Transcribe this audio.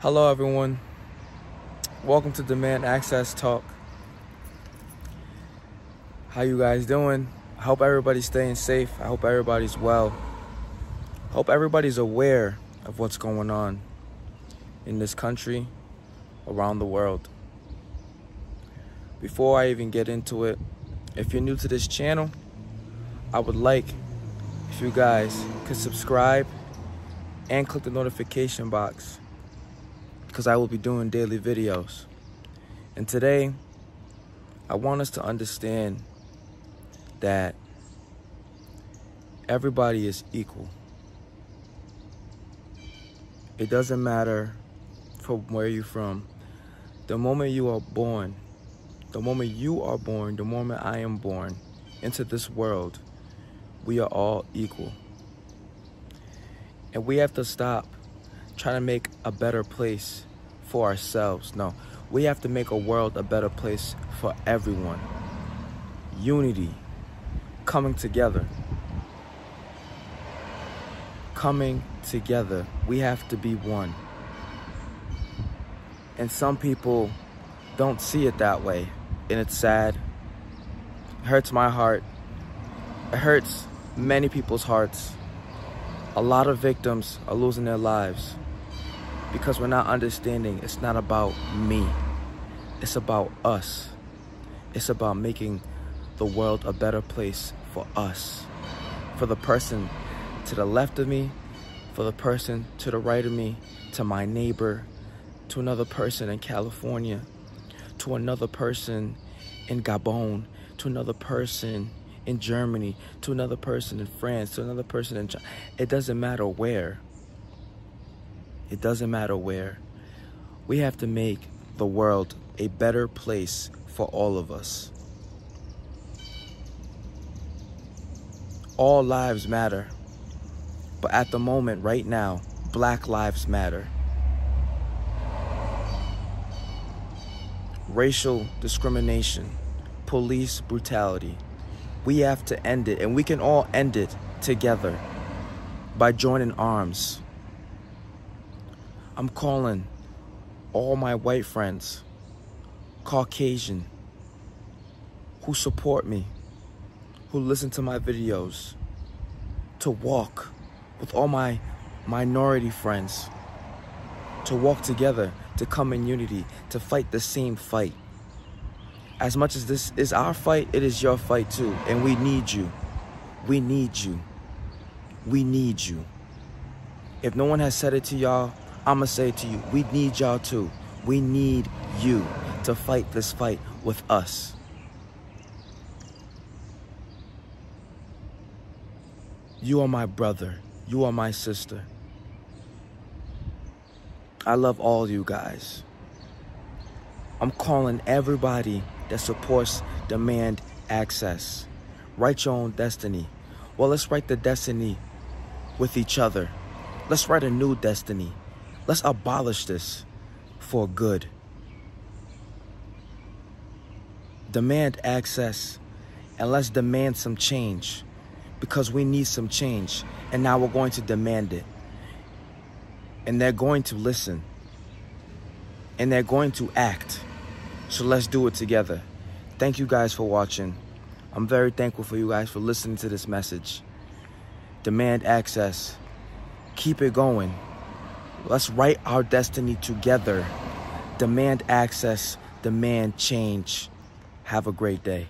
Hello, everyone. Welcome to Demand Access Talk. How you guys doing? I hope everybody's staying safe. I hope everybody's well. I hope everybody's aware of what's going on in this country, around the world. Before I even get into it, if you're new to this channel, I would like if you guys could subscribe and click the notification box because I will be doing daily videos. And today, I want us to understand that everybody is equal. It doesn't matter from where you're from. The moment you are born, the moment you are born, the moment I am born into this world, we are all equal. And we have to stop trying to make a better place for ourselves. No, we have to make a world a better place for everyone. Unity, coming together. Coming together. We have to be one. And some people don't see it that way. And it's sad. It hurts my heart. It hurts many people's hearts. A lot of victims are losing their lives because we're not understanding it's not about me. It's about us. It's about making the world a better place for us. For the person to the left of me, for the person to the right of me, to my neighbor, to another person in California, to another person in Gabon, to another person in Germany, to another person in France, to another person in China. It doesn't matter where. It doesn't matter where. We have to make the world a better place for all of us. All lives matter. But at the moment, right now, black lives matter. Racial discrimination, police brutality. We have to end it, and we can all end it together by joining arms. I'm calling all my white friends, Caucasian, who support me, who listen to my videos, to walk with all my minority friends, to walk together, to come in unity, to fight the same fight. As much as this is our fight, it is your fight too. And we need you. We need you. We need you. If no one has said it to y'all, I'm going to say to you, we need y'all too. We need you to fight this fight with us. You are my brother. You are my sister. I love all you guys. I'm calling everybody that supports demand access. Write your own destiny. Well, let's write the destiny with each other. Let's write a new destiny. Let's abolish this for good. Demand access and let's demand some change because we need some change. And now we're going to demand it. And they're going to listen. And they're going to act. So let's do it together. Thank you guys for watching. I'm very thankful for you guys for listening to this message. Demand access. Keep it going. Let's write our destiny together. Demand access, demand change. Have a great day.